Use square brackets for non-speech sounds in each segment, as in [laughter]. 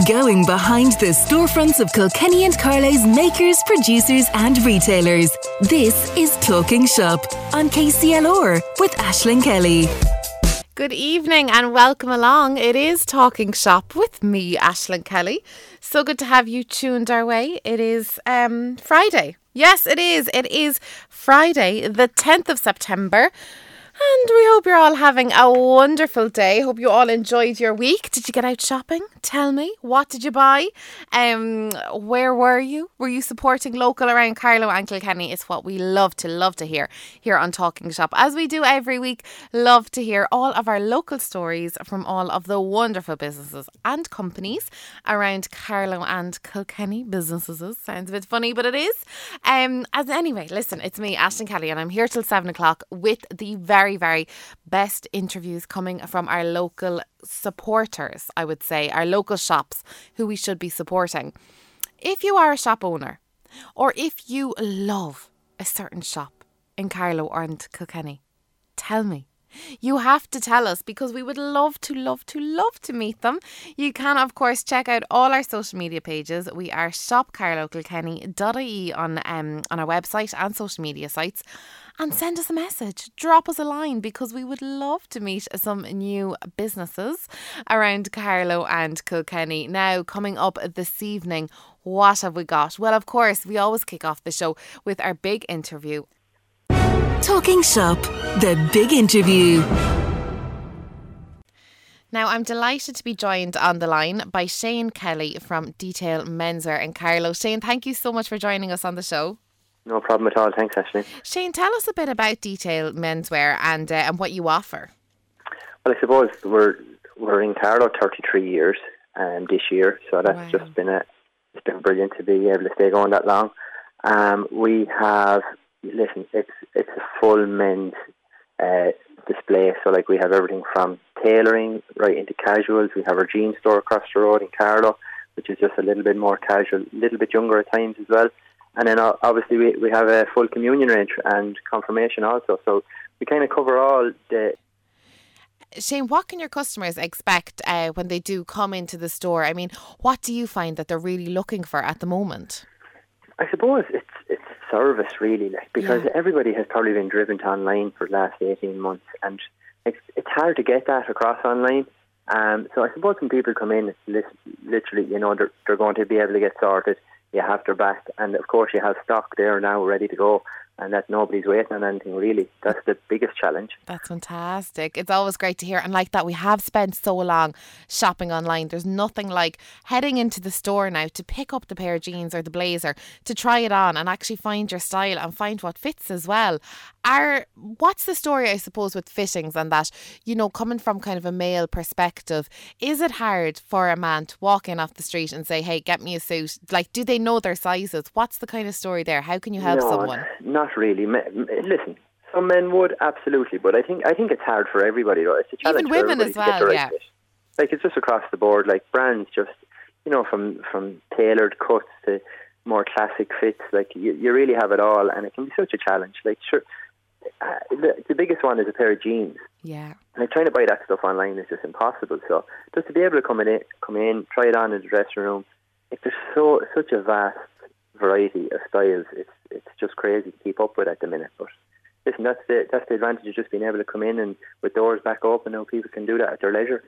Going behind the storefronts of Kilkenny and Carlow's makers, producers, and retailers. This is Talking Shop on KCLR with Ashlyn Kelly. Good evening and welcome along. It is Talking Shop with me, Ashlyn Kelly. So good to have you tuned our way. It is um, Friday. Yes, it is. It is Friday, the 10th of September. And we hope you're all having a wonderful day. Hope you all enjoyed your week. Did you get out shopping? Tell me, what did you buy? Um, where were you? Were you supporting local around Carlow and Kilkenny? It's what we love to love to hear here on Talking Shop, as we do every week. Love to hear all of our local stories from all of the wonderful businesses and companies around Carlow and Kilkenny. Businesses sounds a bit funny, but it is. Um, as anyway, listen, it's me, Ashlyn Kelly, and I'm here till seven o'clock with the very very, very best interviews coming from our local supporters, I would say, our local shops who we should be supporting. If you are a shop owner, or if you love a certain shop in Carlow or in Kilkenny, tell me. You have to tell us because we would love to, love to, love to meet them. You can, of course, check out all our social media pages. We are shopcarlowkilkenny.ie on um, on our website and social media sites and send us a message. Drop us a line because we would love to meet some new businesses around Carlow and Kilkenny. Now, coming up this evening, what have we got? Well, of course, we always kick off the show with our big interview. Talking Shop, the big interview. Now, I'm delighted to be joined on the line by Shane Kelly from Detail Menswear and Carlow. Shane, thank you so much for joining us on the show. No problem at all. Thanks, Ashley. Shane, tell us a bit about Detail Menswear and uh, and what you offer. Well, I suppose we're we're in Carlow 33 years um, this year, so that's wow. just been a it's been brilliant to be able to stay going that long. Um, we have listen, it's it's a full men's uh, display. So like we have everything from tailoring right into casuals. We have our jeans store across the road in Carlow, which is just a little bit more casual, a little bit younger at times as well. And then uh, obviously we, we have a full communion range and confirmation also. So we kind of cover all the Shane, what can your customers expect uh, when they do come into the store? I mean, what do you find that they're really looking for at the moment? I suppose it's service really, like because yeah. everybody has probably been driven to online for the last eighteen months, and it's it's hard to get that across online. Um, so I suppose when people come in, literally, you know, they're they're going to be able to get sorted you have their back, and of course you have stock there now ready to go and that nobody's waiting on anything really. That's the biggest challenge. That's fantastic. It's always great to hear. And like that, we have spent so long shopping online. There's nothing like heading into the store now to pick up the pair of jeans or the blazer, to try it on and actually find your style and find what fits as well. Are what's the story, I suppose, with fittings and that, you know, coming from kind of a male perspective, is it hard for a man to walk in off the street and say, Hey, get me a suit? Like, do they know their sizes? What's the kind of story there? How can you help no, someone? Not really. Listen, some men would absolutely, but I think I think it's hard for everybody. Though. It's a challenge Even women as well. Right yeah. Fit. Like it's just across the board. Like brands, just you know, from from tailored cuts to more classic fits. Like you, you really have it all, and it can be such a challenge. Like sure. Uh, the, the biggest one is a pair of jeans. Yeah. Like trying to buy that stuff online is just impossible. So just to be able to come in, come in, try it on in the dressing room. Like there's so such a vast variety of styles. It's it's just crazy to keep up with at the minute. But listen, that's the that's the advantage of just being able to come in and with doors back open, now people can do that at their leisure.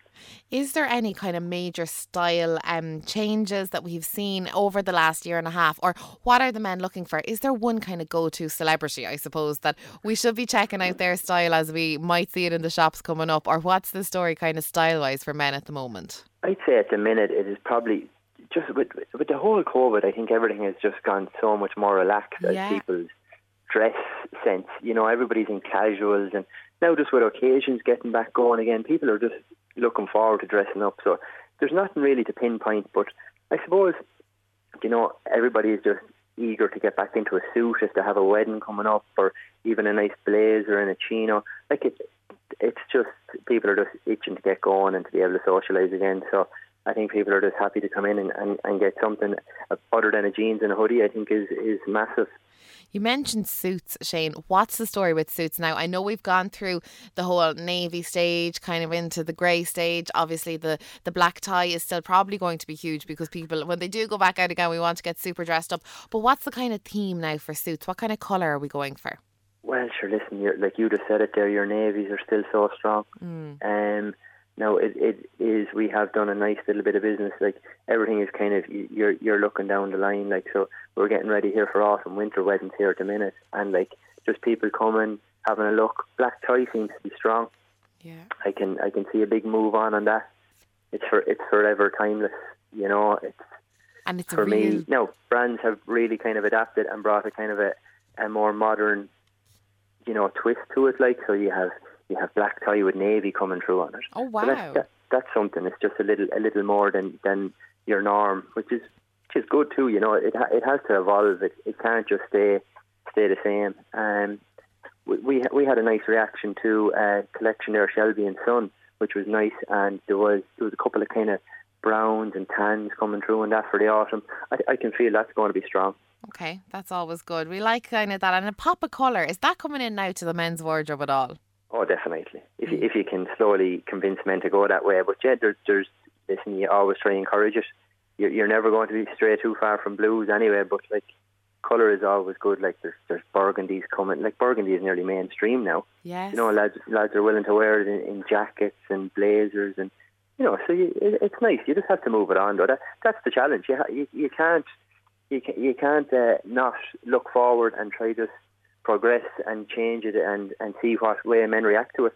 Is there any kind of major style um, changes that we've seen over the last year and a half, or what are the men looking for? Is there one kind of go to celebrity, I suppose, that we should be checking out their style as we might see it in the shops coming up, or what's the story kind of style wise for men at the moment? I'd say at the minute it is probably just with with the whole COVID, I think everything has just gone so much more relaxed yeah. as people's dress sense. You know, everybody's in casuals, and now just with occasions getting back going again, people are just looking forward to dressing up. So there's nothing really to pinpoint, but I suppose you know everybody is just eager to get back into a suit if they have a wedding coming up, or even a nice blazer and a chino. Like it, it's just people are just itching to get going and to be able to socialise again. So I think people are just happy to come in and, and, and get something other than a jeans and a hoodie. I think is is massive. You mentioned suits, Shane. What's the story with suits now? I know we've gone through the whole navy stage, kind of into the grey stage. Obviously, the, the black tie is still probably going to be huge because people, when they do go back out again, we want to get super dressed up. But what's the kind of theme now for suits? What kind of colour are we going for? Well, sure. Listen, like you just said it there. Your navies are still so strong. Mm. Um, now it, it is. We have done a nice little bit of business. Like everything is kind of you're you're looking down the line. Like so, we're getting ready here for autumn, winter weddings here at the minute, and like just people coming, having a look. Black tie seems to be strong. Yeah, I can I can see a big move on on that. It's for it's forever timeless. You know, it's and it's for real... me. No, brands have really kind of adapted and brought a kind of a, a more modern, you know, twist to it. Like so, you have you have black tie with navy coming through on it. Oh wow! So that's, that, that's something. It's just a little a little more than than your norm, which is which is good too. You know, it it has to evolve. It it can't just stay stay the same. Um, we we, we had a nice reaction to a collection there, Shelby and Son, which was nice, and there was there was a couple of kind of browns and tans coming through and that for the autumn. I, I can feel that's going to be strong. Okay, that's always good. We like kind of that. And a pop of colour, is that coming in now to the men's wardrobe at all? Oh, definitely. If you, if you can slowly convince men to go that way, but yeah, there's, there's listen, you always try and encourage it. You're, you're never going to be stray too far from blues anyway. But like, colour is always good. Like there's there's burgundies coming. Like burgundy is nearly mainstream now. Yes. You know, lads lads are willing to wear it in, in jackets and blazers, and you know, so you, it, it's nice. You just have to move it on. Though that that's the challenge. You ha, you, you can't you, can, you can't uh, not look forward and try just progress and change it and, and see what way men react to it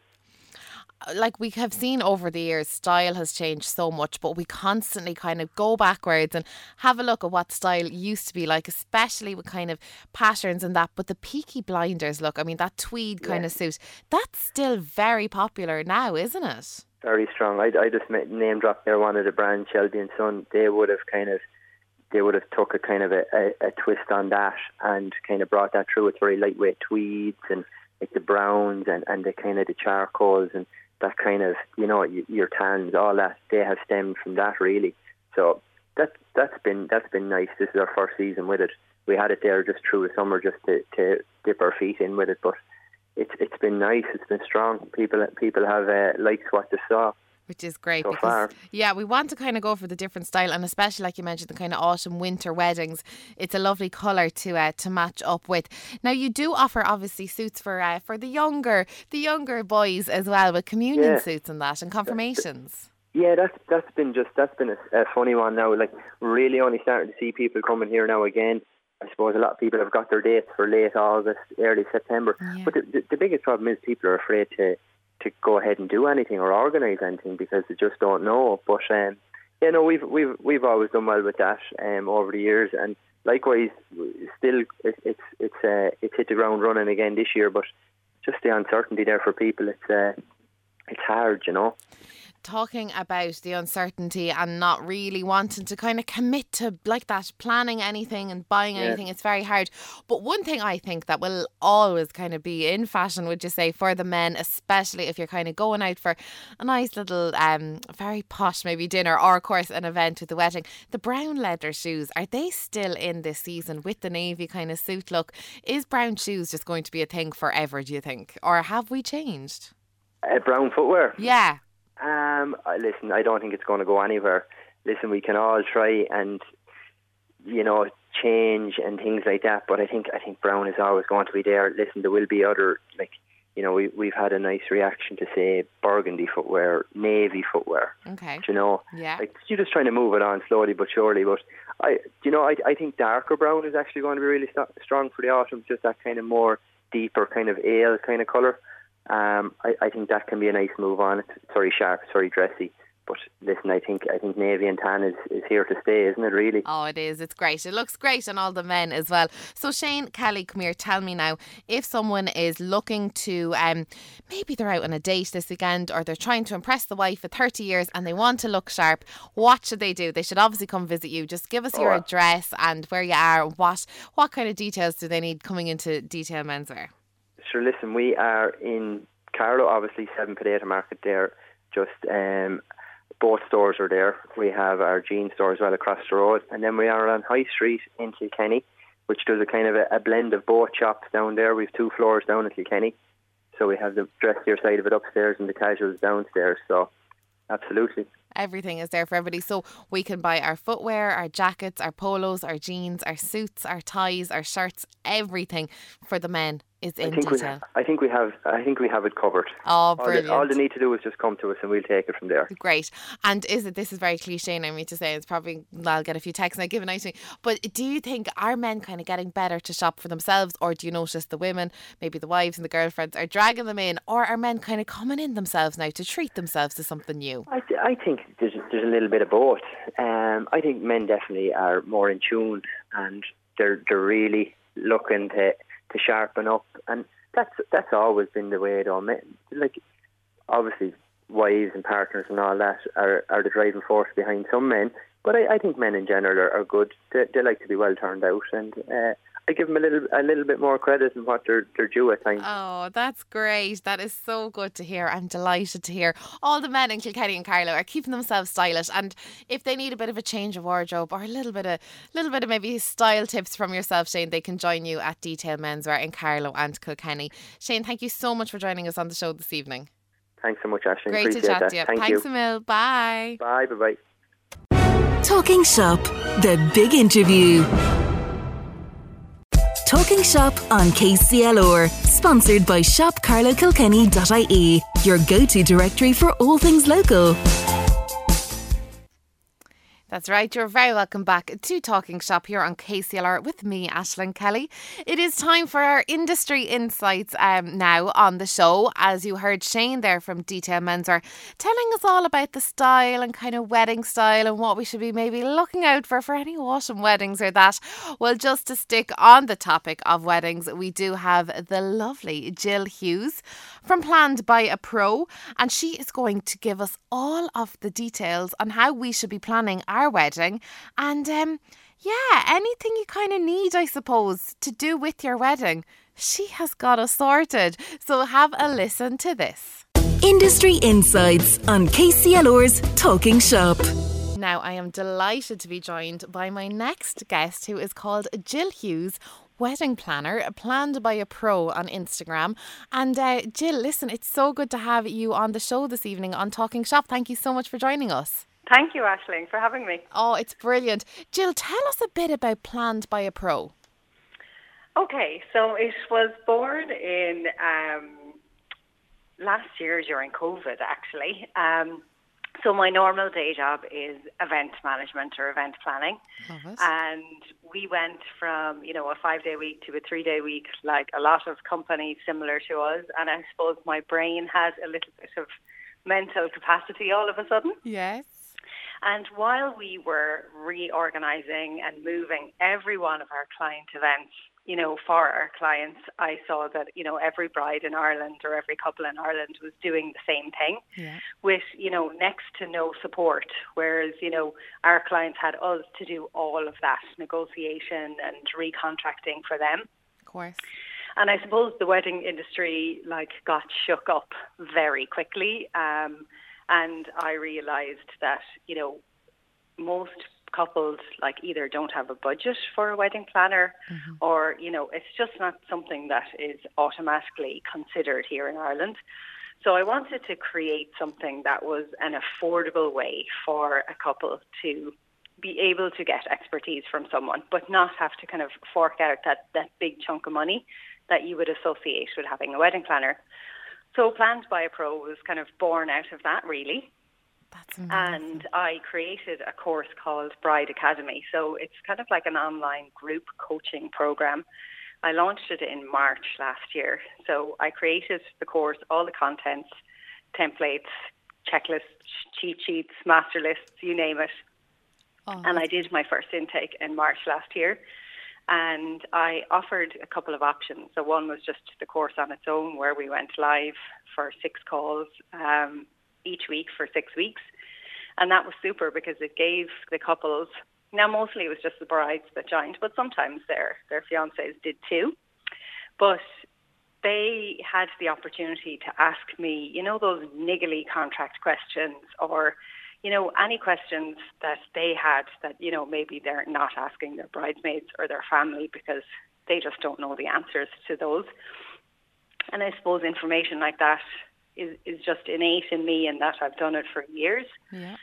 like we have seen over the years, style has changed so much, but we constantly kind of go backwards and have a look at what style used to be like, especially with kind of patterns and that. But the peaky blinders look, I mean, that tweed kind yeah. of suit, that's still very popular now, isn't it? Very strong. I, I just name dropped there one of the brands, Shelby and Son. They would have kind of they would have took a kind of a, a, a, twist on that and kind of brought that through. It's very lightweight tweeds and like the browns and, and the kind of the charcoals and that kind of you know your tans, all that they have stemmed from that really. So that that's been that's been nice. This is our first season with it. We had it there just through the summer just to, to dip our feet in with it, but it's it's been nice. It's been strong. People people have uh, liked what they saw which is great so because far. yeah we want to kind of go for the different style and especially like you mentioned the kind of autumn winter weddings it's a lovely color to uh, to match up with now you do offer obviously suits for uh, for the younger the younger boys as well with communion yeah. suits and that and confirmations yeah that's that's been just that's been a, a funny one now like really only starting to see people coming here now again I suppose a lot of people have got their dates for late August, early September. Yeah. But the, the, the biggest problem is people are afraid to to go ahead and do anything or organise anything because they just don't know. But um, yeah, no, we've we've we've always done well with that um, over the years, and likewise, still it, it's it's uh, it's hit the ground running again this year. But just the uncertainty there for people, it's uh, it's hard, you know talking about the uncertainty and not really wanting to kind of commit to like that planning anything and buying yeah. anything it's very hard. But one thing i think that will always kind of be in fashion would you say for the men especially if you're kind of going out for a nice little um very posh maybe dinner or of course an event with the wedding the brown leather shoes are they still in this season with the navy kind of suit look? Is brown shoes just going to be a thing forever do you think? Or have we changed? Uh, brown footwear. Yeah um, listen, I don't think it's going to go anywhere. Listen, we can all try and you know change and things like that, but I think I think brown is always going to be there. Listen, there will be other like you know we we've had a nice reaction to say burgundy footwear, navy footwear. Okay, you know, yeah, like you're just trying to move it on slowly but surely. But I, you know, I I think darker brown is actually going to be really st- strong for the autumn. Just that kind of more deeper kind of ale kind of color. Um, I, I think that can be a nice move on. It's very sharp, Sorry, dressy. But listen, I think I think navy and tan is, is here to stay, isn't it? Really? Oh, it is. It's great. It looks great on all the men as well. So Shane Kelly, come here. Tell me now, if someone is looking to, um, maybe they're out on a date this weekend, or they're trying to impress the wife for thirty years, and they want to look sharp, what should they do? They should obviously come visit you. Just give us your oh, address and where you are. What what kind of details do they need coming into detail menswear? Sure. Listen, we are in Carlow, obviously, Seven Potato Market there. Just um, both stores are there. We have our jean store as well across the road, and then we are on High Street in Kilkenny. which does a kind of a, a blend of both shops down there. We've two floors down at Kilkenny, so we have the dressier side of it upstairs and the casuals downstairs. So absolutely. Everything is there for everybody. So we can buy our footwear, our jackets, our polos, our jeans, our suits, our ties, our shirts, everything for the men is in I think detail. We, I think we have. I think we have it covered. Oh, brilliant! All, all they need to do is just come to us, and we'll take it from there. Great. And is it? This is very cliche, and I mean to say it's probably I'll get a few texts and I give out to. But do you think are men kind of getting better to shop for themselves, or do you notice the women, maybe the wives and the girlfriends, are dragging them in, or are men kind of coming in themselves now to treat themselves to something new? I, th- I think there's there's a little bit of both. Um, I think men definitely are more in tune, and they're they're really looking to to sharpen up and that's that's always been the way though. Like obviously wives and partners and all that are, are the driving force behind some men, but I, I think men in general are, are good. They, they like to be well turned out, and uh, I give them a little a little bit more credit than what they're they're due at times. Oh, that's great. That is so good to hear. I'm delighted to hear all the men in Kilkenny and Carlow are keeping themselves stylish. And if they need a bit of a change of wardrobe or a little bit of little bit of maybe style tips from yourself, Shane, they can join you at Detail Menswear in Carlow and Kilkenny. Shane, thank you so much for joining us on the show this evening. Thanks so much, Ashley. Great Appreciate to chat that. to you. Thank Thanks you. a mil. Bye. Bye. Bye. Bye. Talking Shop, the big interview. Talking Shop on KCLR, sponsored by shopcarlowkilkenny.ie, your go to directory for all things local. That's right. You're very welcome back to Talking Shop here on KCLR with me, Ashlyn Kelly. It is time for our industry insights um, now on the show. As you heard Shane there from Detail Menswear telling us all about the style and kind of wedding style and what we should be maybe looking out for for any autumn weddings or that. Well, just to stick on the topic of weddings, we do have the lovely Jill Hughes from Planned by a Pro, and she is going to give us all of the details on how we should be planning our wedding. And um yeah anything you kind of need i suppose to do with your wedding she has got us sorted. So have a listen to this. Industry Insights on KCLR's Talking Shop. now i am delighted to be joined by my next guest who is called jill hughes wedding planner planned by a pro on instagram. And uh, jill listen it's so good to have you on the show this evening on talking shop. Thank you so much for joining us Thank you, Ashling, for having me. Oh, it's brilliant. Jill, tell us a bit about Planned by a Pro. Okay, so it was born in um, last year during COVID, actually. Um, so my normal day job is event management or event planning, and we went from you know a five day week to a three day week, like a lot of companies similar to us. And I suppose my brain had a little bit of mental capacity all of a sudden. Yes. And while we were reorganizing and moving every one of our client events, you know, for our clients, I saw that, you know, every bride in Ireland or every couple in Ireland was doing the same thing Yeah. with, you know, next to no support. Whereas, you know, our clients had us to do all of that negotiation and recontracting for them. Of course. And I suppose the wedding industry like got shook up very quickly. Um, and I realized that, you know, most couples like either don't have a budget for a wedding planner mm-hmm. or, you know, it's just not something that is automatically considered here in Ireland. So I wanted to create something that was an affordable way for a couple to be able to get expertise from someone, but not have to kind of fork out that, that big chunk of money that you would associate with having a wedding planner. So Planned by a Pro was kind of born out of that, really. That's amazing. And I created a course called Bride Academy. So it's kind of like an online group coaching program. I launched it in March last year. So I created the course, all the contents, templates, checklists, cheat sheets, master lists, you name it. Oh, And I did my first intake in March last year. And I offered a couple of options. So one was just the course on its own, where we went live for six calls um, each week for six weeks. And that was super because it gave the couples, now mostly it was just the brides that joined, but sometimes their, their fiancés did too. But they had the opportunity to ask me, you know, those niggly contract questions or, you know, any questions that they had that, you know, maybe they're not asking their bridesmaids or their family because they just don't know the answers to those. And I suppose information like that is, is just innate in me and that I've done it for years. Yeah.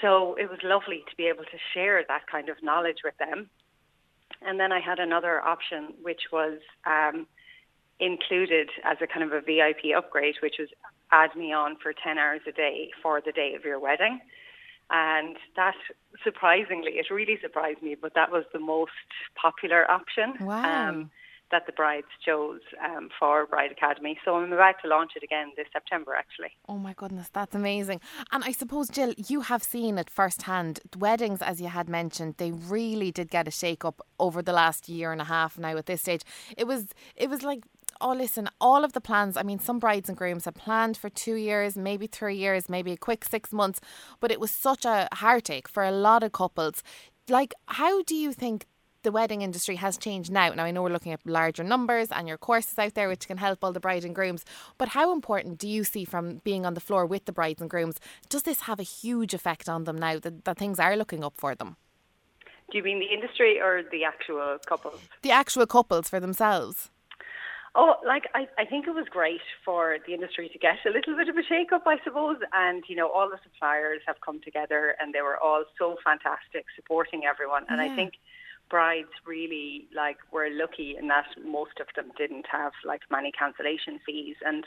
So it was lovely to be able to share that kind of knowledge with them. And then I had another option, which was um, included as a kind of a VIP upgrade, which was add me on for 10 hours a day for the day of your wedding. And that surprisingly, it really surprised me, but that was the most popular option. Wow. Um, that the brides chose um, for Bride Academy. So I'm about to launch it again this September, actually. Oh my goodness, that's amazing. And I suppose, Jill, you have seen it firsthand. Weddings, as you had mentioned, they really did get a shake up over the last year and a half now at this stage. It was, it was like oh, listen, all of the plans, I mean, some brides and grooms had planned for two years, maybe three years, maybe a quick six months, but it was such a heartache for a lot of couples. Like, how do you think the wedding industry has changed now. Now, I know we're looking at larger numbers and your courses out there, which can help all the bride and grooms. But how important do you see from being on the floor with the brides and grooms? Does this have a huge effect on them now that, that things are looking up for them? Do you mean the industry or the actual couples? The actual couples for themselves. Oh, like I, I think it was great for the industry to get a little bit of a shake up, I suppose. And, you know, all the suppliers have come together and they were all so fantastic supporting everyone. And yeah. I think brides really like were lucky in that most of them didn't have like many cancellation fees and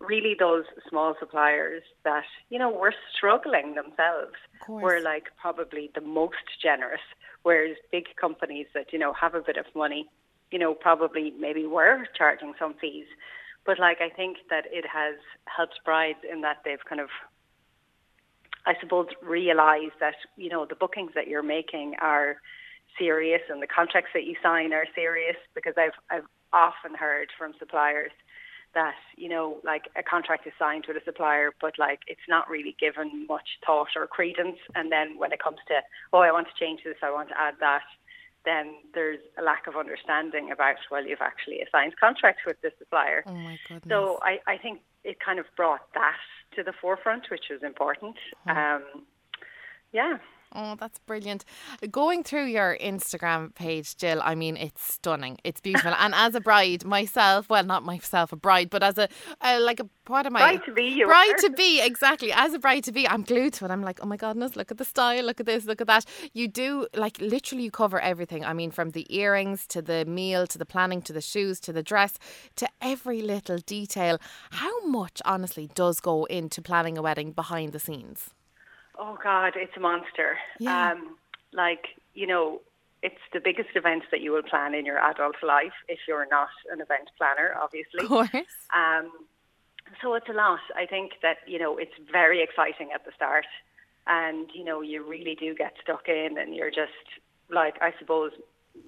really those small suppliers that, you know, were struggling themselves were like probably the most generous. Whereas big companies that, you know, have a bit of money you know, probably maybe were charging some fees. But like I think that it has helped brides in that they've kind of I suppose realize that, you know, the bookings that you're making are serious and the contracts that you sign are serious because I've I've often heard from suppliers that, you know, like a contract is signed with a supplier but like it's not really given much thought or credence. And then when it comes to, oh I want to change this, I want to add that then there's a lack of understanding about, well, you've actually assigned contracts with the supplier. Oh my goodness. So I, I think it kind of brought that to the forefront, which was important. Oh. Um, yeah. Oh, that's brilliant. Going through your Instagram page, Jill, I mean, it's stunning. It's beautiful. and as a bride myself, well, not myself, a bride, but as a, uh, like a, what am I? Bride to be, you Bride are. to be, exactly. As a bride to be, I'm glued to it. I'm like, oh my goodness, look at the style, look at this, look at that. You do, like, literally, you cover everything. I mean, from the earrings to the meal to the planning to the shoes to the dress to every little detail. How much, honestly, does go into planning a wedding behind the scenes? Oh God, it's a monster. Yeah. Um, like you know, it's the biggest event that you will plan in your adult life if you're not an event planner, obviously. Of course. Um, so it's a lot. I think that you know it's very exciting at the start, and you know you really do get stuck in, and you're just like I suppose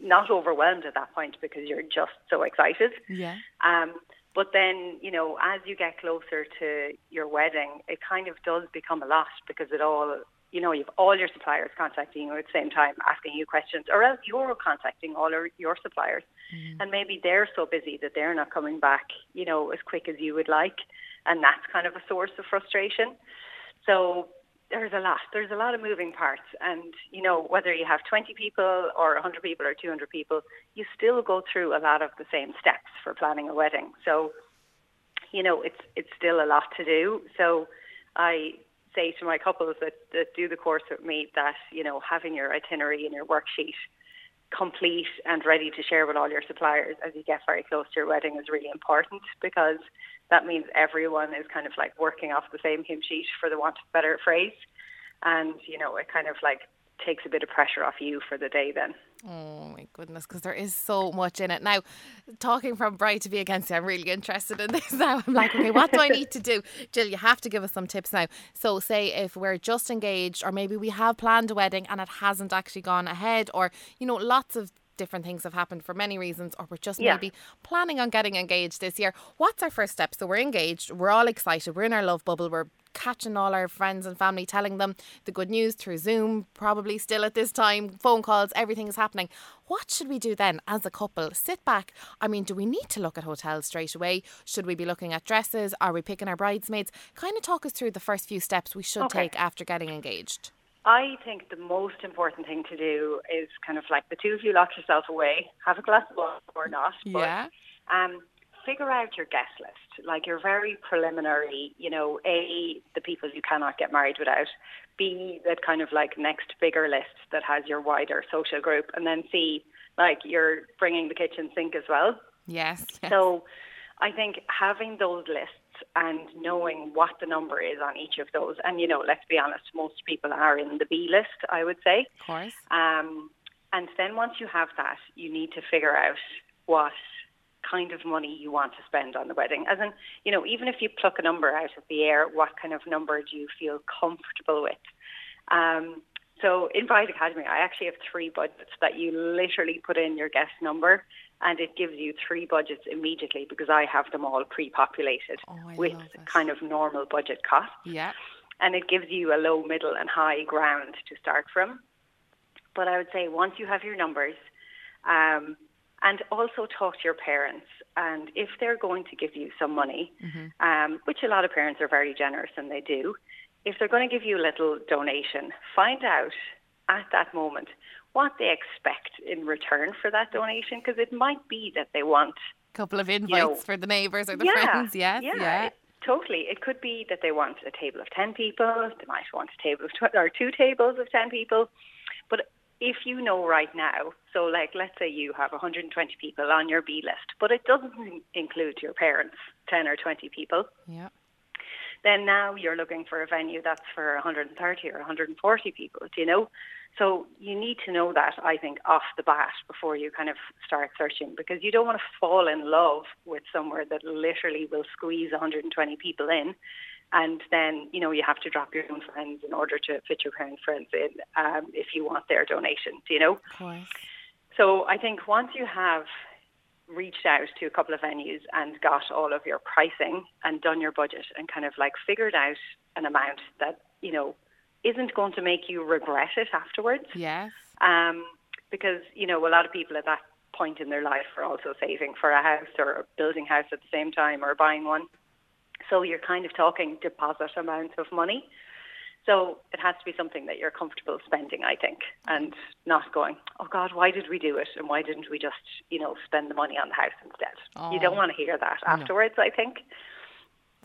not overwhelmed at that point because you're just so excited. Yeah. Um, but then, you know, as you get closer to your wedding, it kind of does become a lot because it all, you know, you've all your suppliers contacting you at the same time, asking you questions, or else you're contacting all your suppliers. Mm. And maybe they're so busy that they're not coming back, you know, as quick as you would like. And that's kind of a source of frustration. So there's a lot. There's a lot of moving parts, and you know whether you have 20 people or 100 people or 200 people, you still go through a lot of the same steps for planning a wedding. So, you know, it's it's still a lot to do. So, I say to my couples that, that do the course with me that you know having your itinerary and your worksheet complete and ready to share with all your suppliers as you get very close to your wedding is really important because that means everyone is kind of like working off the same hymn sheet for the want of a better phrase. And, you know, it kind of like takes a bit of pressure off you for the day then. Oh my goodness, because there is so much in it. Now, talking from bride to be against you, I'm really interested in [laughs] this now. I'm like, okay, what do I need to do? Jill, you have to give us some tips now. So, say if we're just engaged, or maybe we have planned a wedding and it hasn't actually gone ahead, or, you know, lots of different things have happened for many reasons, or we're just yeah. maybe planning on getting engaged this year. What's our first step? So we're engaged, we're all excited, we're in our love bubble, we're catching all our friends and family, telling them the good news through Zoom, probably still at this time, phone calls, everything is happening. What should we do then as a couple? Sit back. I mean, do we need to look at hotels straight away? Should we be looking at dresses? Are we picking our bridesmaids? Kind of talk us through the first few steps we should okay. take after getting engaged. I think the most important thing to do is kind of like the two of you lock yourself away, have a glass of wine or not. But, yeah. Um, figure out your guest list, like your very preliminary, you know, A, the people you cannot get married without, B, that kind of like next bigger list that has your wider social group, and then C, like you're bringing the kitchen sink as well. Yes. yes. So I think having those lists and knowing what the number is on each of those, and you know, let's be honest, most people are in the B list, I would say. Of course. Um, and then once you have that, you need to figure out what kind of money you want to spend on the wedding. As in, you know, even if you pluck a number out of the air, what kind of number do you feel comfortable with? Um, so in Bride Academy, I actually have three budgets that you literally put in your guest number and it gives you three budgets immediately because I have them all pre-populated oh, with kind of normal budget costs. Yeah. And it gives you a low, middle and high ground to start from. But I would say once you have your numbers, um, and also talk to your parents. And if they're going to give you some money, mm-hmm. um, which a lot of parents are very generous and they do, if they're going to give you a little donation, find out at that moment what they expect in return for that donation because it might be that they want a couple of invites you know, for the neighbours or the yeah, friends. [laughs] Yes, yeah, yeah. It, totally. It could be that they want a table of 10 people, they might want a table of tw- or two tables of 10 people. But if you know right now, so like let's say you have 120 people on your B list, but it doesn't include your parents, 10 or 20 people. Yeah. Then now you're looking for a venue that's for 130 or 140 people, do you know? So you need to know that, I think, off the bat before you kind of start searching because you don't want to fall in love with somewhere that literally will squeeze 120 people in. And then, you know, you have to drop your own friends in order to fit your parents' friends in um, if you want their donations, you know? Of course. So I think once you have reached out to a couple of venues and got all of your pricing and done your budget and kind of like figured out an amount that, you know, isn't going to make you regret it afterwards. Yes. Um, because, you know, a lot of people at that point in their life are also saving for a house or building house at the same time or buying one. So you're kind of talking deposit amounts of money. So it has to be something that you're comfortable spending, I think, and not going, oh God, why did we do it? And why didn't we just, you know, spend the money on the house instead? Oh. You don't oh. want to hear that afterwards, no. I think.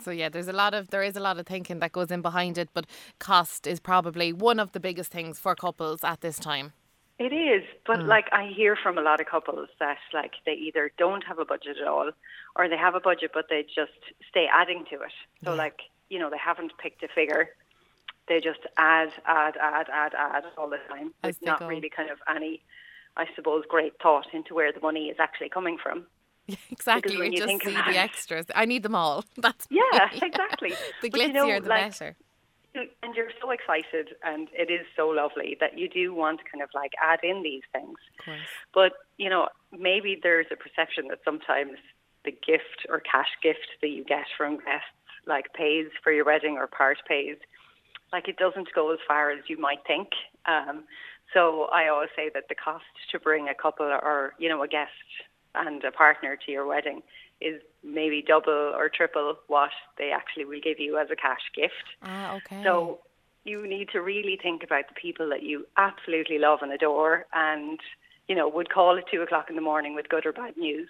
So yeah, there's a lot of there is a lot of thinking that goes in behind it, but cost is probably one of the biggest things for couples at this time. It is, but mm. like I hear from a lot of couples that like they either don't have a budget at all, or they have a budget but they just stay adding to it. So yeah. like you know they haven't picked a figure, they just add, add, add, add, add all the time. There's not go. really kind of any, I suppose, great thought into where the money is actually coming from. [laughs] Yeah, exactly. You, you just see the extras. I need them all. [laughs] That's yeah, exactly. [laughs] the glitzier, you know, the like, better. And you're so excited, and it is so lovely that you do want to kind of like add in these things. But you know, maybe there's a perception that sometimes the gift or cash gift that you get from guests like pays for your wedding or part pays, like it doesn't go as far as you might think. Um, so I always say that the cost to bring a couple or you know a guest and a partner to your wedding is maybe double or triple what they actually will give you as a cash gift. Ah, okay. So you need to really think about the people that you absolutely love and adore and, you know, would call at two o'clock in the morning with good or bad news.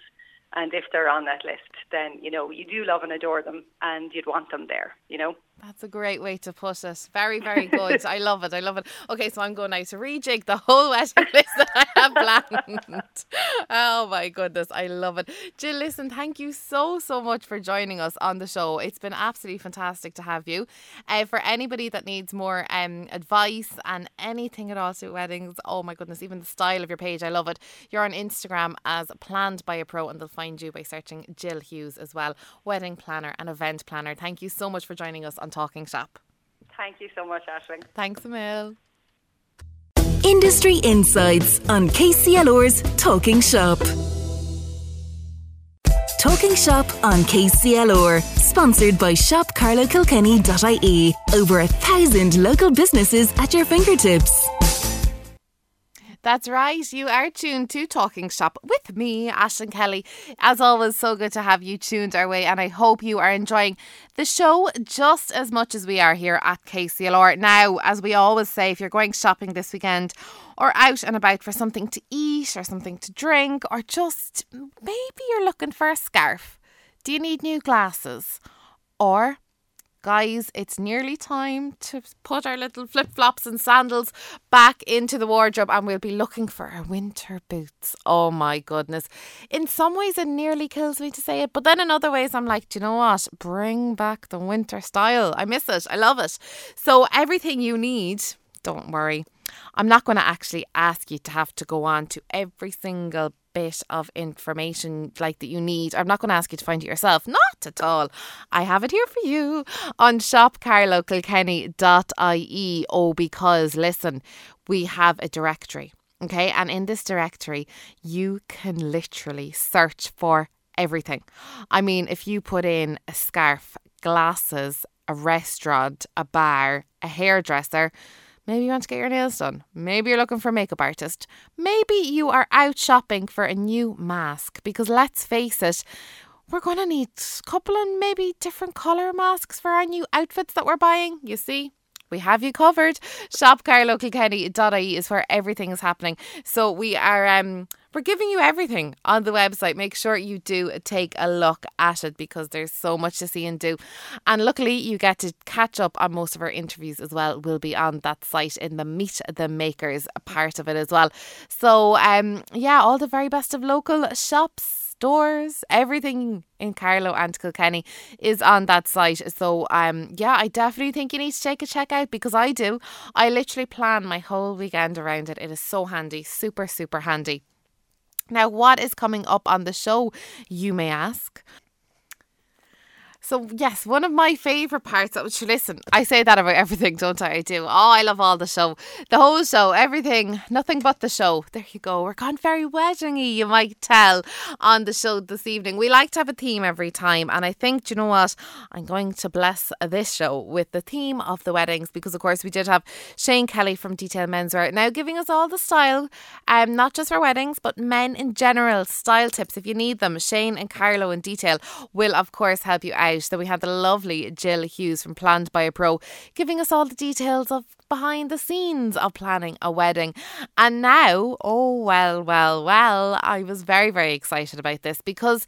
And if they're on that list, then, you know, you do love and adore them and you'd want them there, you know? That's a great way to put it. Very, very [laughs] good. I love it. I love it. Okay, so I'm going now to rejig the whole wedding [laughs] list that I [laughs] planned. oh my goodness, I love it. Jill, listen, thank you so, so much for joining us on the show. It's been absolutely fantastic to have you. Uh, for anybody that needs more um, advice and anything at all to weddings, oh my goodness, even the style of your page, I love it. You're on Instagram as planned by a pro, and they'll find you by searching Jill Hughes as well, wedding planner and event planner. Thank you so much for joining us on Talking Shop. Thank you so much, Ashling. Thanks, Emil. Industry Insights on KCLR's Talking Shop. Talking Shop on KCLR, sponsored by shopcarlowkilkenny.ie. Over a thousand local businesses at your fingertips. That's right. You are tuned to Talking Shop with me, Ashlyn Kelly. As always, so good to have you tuned our way, and I hope you are enjoying the show just as much as we are here at KCLR. Now, as we always say, if you're going shopping this weekend or out and about for something to eat or something to drink, or just maybe you're looking for a scarf, do you need new glasses? Or Guys, it's nearly time to put our little flip flops and sandals back into the wardrobe and we'll be looking for our winter boots. Oh my goodness. In some ways, it nearly kills me to say it, but then in other ways, I'm like, do you know what? Bring back the winter style. I miss it. I love it. So, everything you need, don't worry. I'm not going to actually ask you to have to go on to every single bit of information like that you need. I'm not going to ask you to find it yourself. Not at all. I have it here for you on shopcarlowkilkenny.ie. Oh, because listen, we have a directory. Okay, and in this directory, you can literally search for everything. I mean, if you put in a scarf, glasses, a restaurant, a bar, a hairdresser, Maybe you want to get your nails done. Maybe you're looking for a makeup artist. Maybe you are out shopping for a new mask because let's face it, we're going to need a couple and maybe different colour masks for our new outfits that we're buying. You see? We have you covered. Shopcarlowkilkenny.ie is where everything is happening. So we are um we're giving you everything on the website. Make sure you do take a look at it because there's so much to see and do. And luckily, you get to catch up on most of our interviews as well. We'll be on that site in the Meet the Makers part of it as well. So, um, yeah, all the very best of local shops stores, everything in Carlow and Kilkenny is on that site. So um yeah, I definitely think you need to take a check out because I do. I literally plan my whole weekend around it. It is so handy, super, super handy. Now, what is coming up on the show, you may ask? So yes, one of my favourite parts. Of, listen, I say that about everything, don't I? I do. Oh, I love all the show, the whole show, everything, nothing but the show. There you go. We're gone very weddingy, you might tell, on the show this evening. We like to have a theme every time, and I think, you know what? I'm going to bless this show with the theme of the weddings because, of course, we did have Shane Kelly from Detail Menswear now giving us all the style, um, not just for weddings, but men in general style tips if you need them. Shane and Carlow in Detail will, of course, help you out out that we had the lovely Jill Hughes from Planned by a Pro giving us all the details of behind the scenes of planning a wedding. And now, oh, well, well, well, I was very, very excited about this because,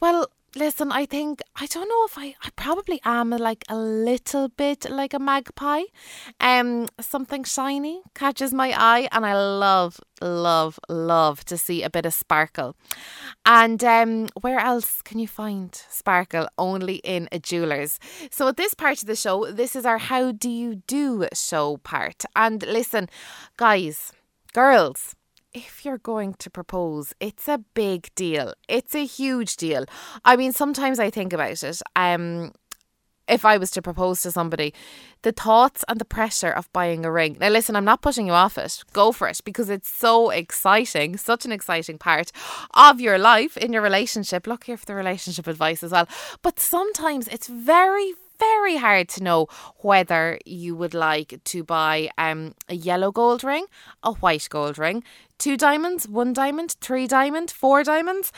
well, listen, I think I don't know if I I probably am like a little bit like a magpie. Um something shiny catches my eye and I love love love to see a bit of sparkle. And um where else can you find sparkle only in a jeweler's. So at this part of the show, this is our how do you do show part. And listen, guys, girls, if you're going to propose, it's a big deal. It's a huge deal. I mean, sometimes I think about it. Um, if I was to propose to somebody, the thoughts and the pressure of buying a ring. Now, listen, I'm not pushing you off it. Go for it because it's so exciting, such an exciting part of your life in your relationship. Look here for the relationship advice as well. But sometimes it's very, very hard to know whether you would like to buy um, a yellow gold ring, a white gold ring, two diamonds, one diamond, three diamond, four diamonds.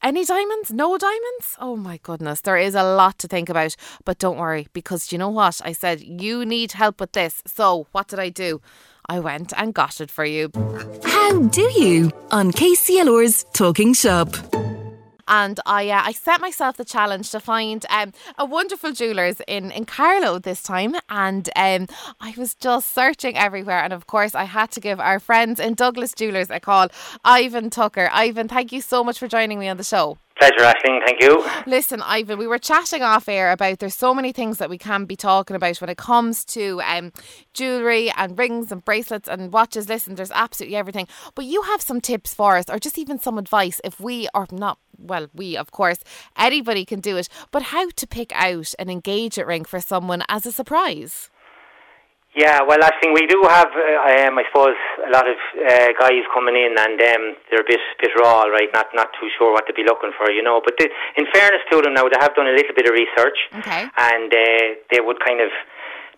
Any diamonds? No diamonds? Oh my goodness, there is a lot to think about. But don't worry, because you know what? I said you need help with this. So what did I do? I went and got it for you. How do you? On KCLR's Talking Shop and I uh, I set myself the challenge to find um, a wonderful jewelers in in Carlow this time, and um, I was just searching everywhere, and of course I had to give our friends in Douglas Jewelers a call. Ivan Tucker, Ivan, thank you so much for joining me on the show. Pleasure, Ashling. Thank you. Listen, Ivan, we were chatting off air about there's so many things that we can be talking about when it comes to um, jewellery and rings and bracelets and watches. Listen, there's absolutely everything. But you have some tips for us, or just even some advice if we are not, well, we, of course, anybody can do it, but how to pick out an engagement ring for someone as a surprise. Yeah, well, I think we do have, uh, um, I suppose, a lot of uh, guys coming in, and um, they're a bit, bit raw, right? Not, not too sure what to be looking for, you know. But they, in fairness to them, now they have done a little bit of research, okay. and uh, they would kind of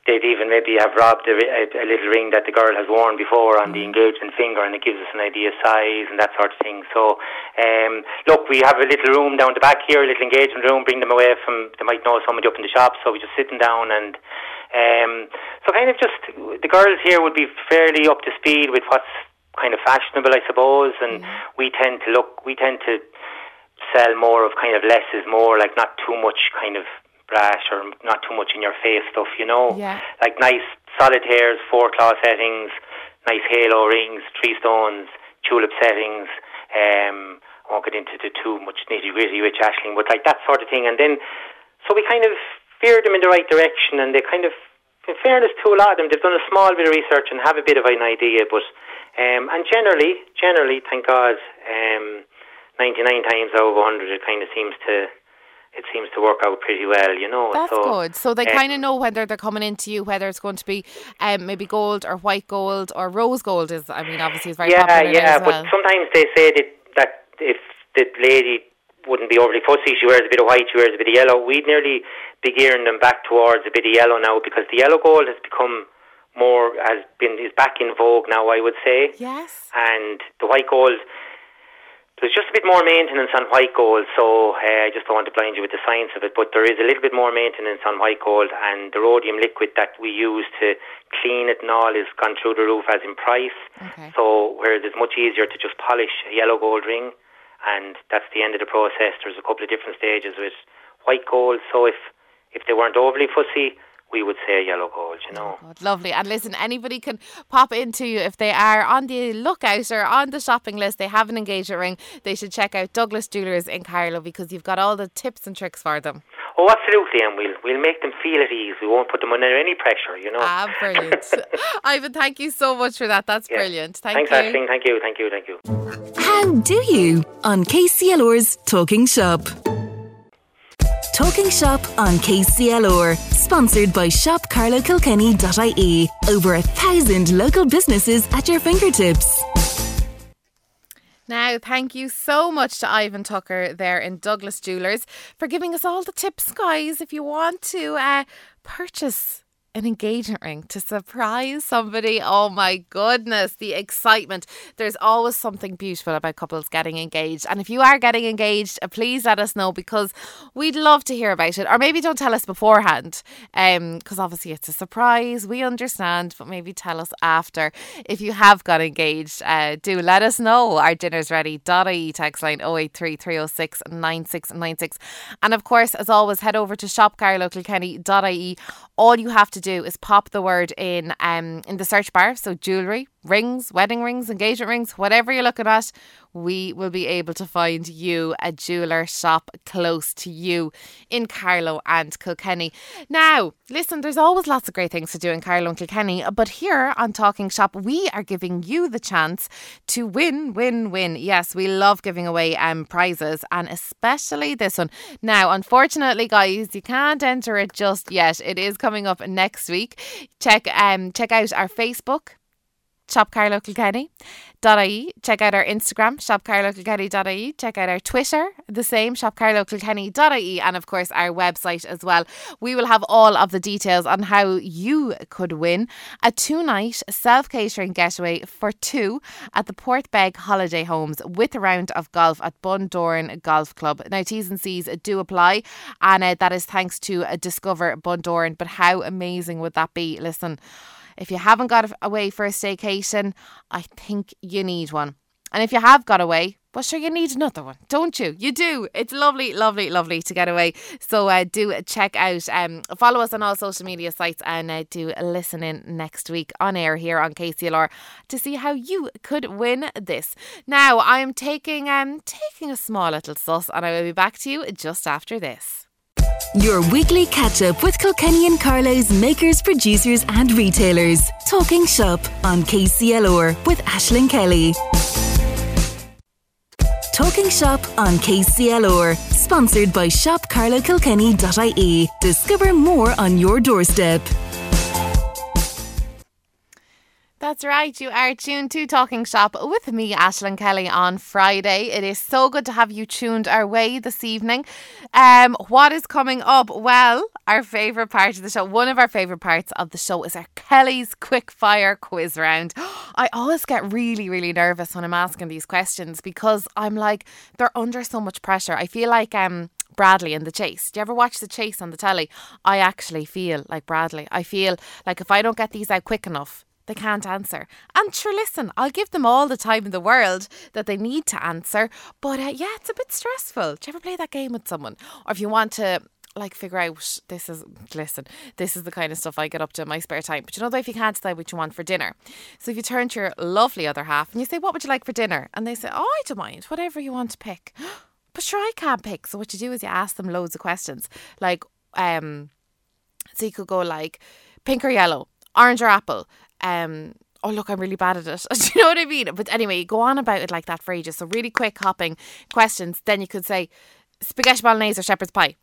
they'd even maybe have robbed a, a, a, little ring that the girl has worn before on the mm. engagement finger, and it gives us an idea of size and that sort of thing. So, um, look, we have a little room down the back here, a little engagement room. Bring them away from. They might know somebody up in the shop, so we're just sitting down and. Um, so kind of just the girls here would be fairly up to speed with what's kind of fashionable, I suppose, and mm. we tend to look, we tend to sell more of kind of less is more, like not too much kind of brash or not too much in your face stuff, you know. Yeah. Like nice solitaires, four claw settings, nice halo rings, three stones, tulip settings. Um, I won't get into the too much nitty gritty with Ashling, but like that sort of thing. And then, so we kind of steered them in the right direction, and they kind of, in fairness to a lot of them, they've done a small bit of research and have a bit of an idea. But um, and generally, generally, thank God, um, 99 times out of 100, it kind of seems to it seems to work out pretty well, you know. That's so, good. So they um, kind of know whether they're coming into you, whether it's going to be um, maybe gold or white gold or rose gold. Is I mean, obviously, it's very yeah, popular. Yeah, yeah. But sometimes they say that that if the lady wouldn't be overly fussy, she wears a bit of white, she wears a bit of yellow. We'd nearly be gearing them back towards a bit of yellow now because the yellow gold has become more has been is back in vogue now. I would say. Yes. And the white gold there's just a bit more maintenance on white gold, so uh, I just don't want to blind you with the science of it, but there is a little bit more maintenance on white gold, and the rhodium liquid that we use to clean it and all is gone through the roof as in price. Okay. So, whereas it's much easier to just polish a yellow gold ring, and that's the end of the process. There's a couple of different stages with white gold, so if, if they weren't overly fussy, we would say yellow gold, you know. Oh, lovely. And listen, anybody can pop into you if they are on the lookout or on the shopping list, they have an engagement ring, they should check out Douglas Jewelers in Carlow because you've got all the tips and tricks for them. Oh, absolutely, and we'll we'll make them feel at ease. We won't put them under any pressure, you know. Ah, brilliant. [laughs] Ivan, thank you so much for that. That's yeah. brilliant. Thank Thanks, you. Ashlyn. Thank you, thank you, thank you. How do you on KCLR's Talking Shop? Talking Shop on KCLR, sponsored by shopcarlowkilkenny.ie. Over a thousand local businesses at your fingertips. Now, thank you so much to Ivan Tucker there in Douglas Jewelers for giving us all the tips, guys. If you want to uh, purchase an engagement ring to surprise somebody. Oh my goodness, the excitement. There's always something beautiful about couples getting engaged. And if you are getting engaged, uh, please let us know because we'd love to hear about it. Or maybe don't tell us beforehand because um, obviously it's a surprise. We understand, but maybe tell us after. If you have got engaged, uh, do let us know. Our dinner's ready. .ie text line 083 306 9696. And of course, as always, head over to shopcarlowkilkenny.ie. All you have to do is pop the word in um, in the search bar. So jewellery, rings, wedding rings, engagement rings, whatever you're looking at, we will be able to find you a jeweler shop close to you in Carlow and Kilkenny. Now, listen, there's always lots of great things to do in Carlow and Kilkenny, but here on Talking Shop, we are giving you the chance to win, win, win. Yes, we love giving away um, prizes and especially this one. Now, unfortunately, guys, you can't enter it just yet. It is coming up next week. Check um check out our Facebook Shop Carlow Kilkenny. .ie. Check out our Instagram, shopcarlowkilkenny.ie. Check out our Twitter, the same, shopcarlowkilkenny.ie. And of course, our website as well. We will have all of the details on how you could win a two night self catering getaway for two at the Portbeg Holiday Homes with a round of golf at Bundoran Golf Club. Now, T's and C's do apply, and uh, that is thanks to uh, Discover Bundoran. But how amazing would that be? Listen. If you haven't got away for a staycation, I think you need one. And if you have got away, well, sure, you need another one, don't you? You do. It's lovely, lovely, lovely to get away. So uh, do check out, um, follow us on all social media sites and uh, do listen in next week on air here on KCLR to see how you could win this. Now, I'm taking um taking a small little sus and I will be back to you just after this. Your weekly catch up with Kilkenny and Carlow's makers, producers, and retailers. Talking shop on KCLR with Ashlyn Kelly. Talking Shop on KCLR, sponsored by shopcarlowkilkenny.ie. Discover more on your doorstep. That's right. You are tuned to Talking Shop with me, Ashlyn Kelly, on Friday. It is so good to have you tuned our way this evening. Um, what is coming up? Well, our favourite part of the show, one of our favourite parts of the show is our Kelly's quick fire quiz round. [gasps] I always get really, really nervous when I'm asking these questions because I'm like, they're under so much pressure. I feel like um Bradley in The Chase. Do you ever watch The Chase on the telly? I actually feel like Bradley. I feel like if I don't get these out quick enough, they can't answer. And sure, listen, I'll give them all the time in the world that they need to answer. But uh, yeah, it's a bit stressful. Do you ever play that game with someone? Or if you want to like figure out this is listen this is the kind of stuff I get up to in my spare time but you know though if you can't decide what you want for dinner so if you turn to your lovely other half and you say what would you like for dinner and they say oh I don't mind whatever you want to pick [gasps] but sure, I can't pick. So what you do is you ask them loads of questions. Like, um, so you could go like pink or yellow, orange or apple. Um, oh look, I'm really bad at it. [laughs] do you know what I mean? But anyway, go on about it like that for ages. So really quick hopping questions. Then you could say spaghetti bolognese or shepherd's pie.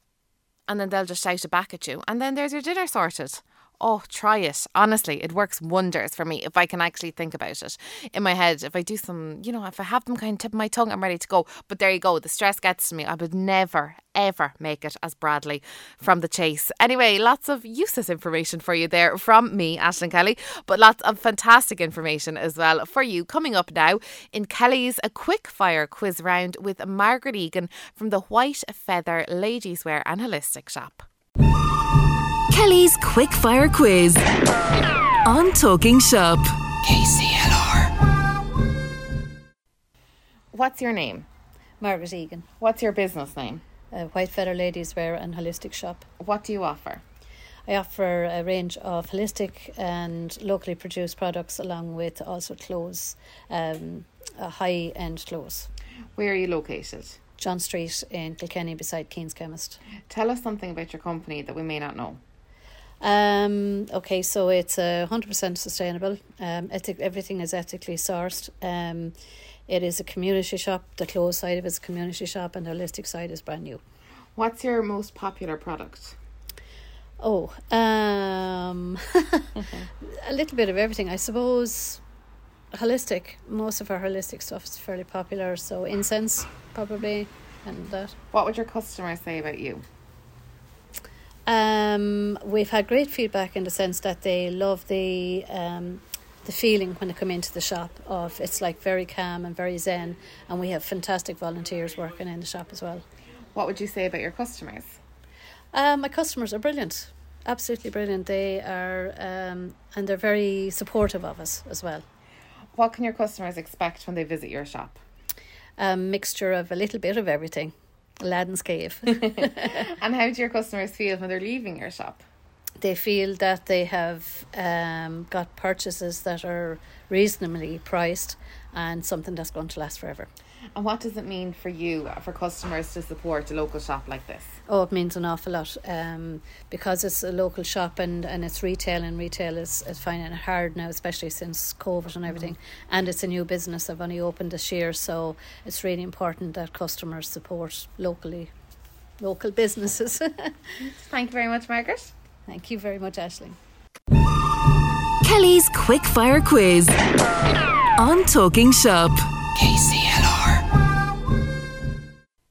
And then they'll just shout it back at you. And then there's your dinner sorted. Oh, try it. Honestly, it works wonders for me if I can actually think about it in my head. If I do some, you know, if I have them kind of tip of my tongue, I'm ready to go. But there you go. The stress gets to me. I would never, ever make it as Bradley from the chase. Anyway, lots of useless information for you there from me, Ashlyn Kelly, but lots of fantastic information as well for you coming up now in Kelly's a quick fire quiz round with Margaret Egan from the White Feather Ladies Wear and Holistic Shop. Kelly's Quickfire Quiz on Talking Shop. KCLR. What's your name? Margaret Egan. What's your business name? Uh, White Feather Ladies Wear and Holistic Shop. What do you offer? I offer a range of holistic and locally produced products along with also clothes, um, high end clothes. Where are you located? John Street in Kilkenny beside Keen's Chemist. Tell us something about your company that we may not know. Um, okay, so it's a hundred percent sustainable. Um, ethic, everything is ethically sourced. Um, it is a community shop. The clothes side of it is a community shop, and the holistic side is brand new. What's your most popular product? Oh, um, [laughs] a little bit of everything, I suppose. Holistic. Most of our holistic stuff is fairly popular. So incense, probably, and that. What would your customers say about you? Um, we've had great feedback in the sense that they love the um, the feeling when they come into the shop of it's like very calm and very zen, and we have fantastic volunteers working in the shop as well. What would you say about your customers? Um, my customers are brilliant, absolutely brilliant. They are, um, and they're very supportive of us as well. What can your customers expect when they visit your shop? A mixture of a little bit of everything. Aladdin's [laughs] Cave. and how do your customers feel when they're leaving your shop? They feel that they have um, got purchases that are reasonably priced and something that's going to last forever. And what does it mean for you, for customers to support a local shop like this? Oh, it means an awful lot um, because it's a local shop and, and it's retail, and retail is, is finding it hard now, especially since COVID and everything. Mm. And it's a new business. I've only opened this year, so it's really important that customers support locally, local businesses. [laughs] Thank you very much, Margaret. Thank you very much, Ashley. Kelly's Quick Fire Quiz on Talking Shop. Casey.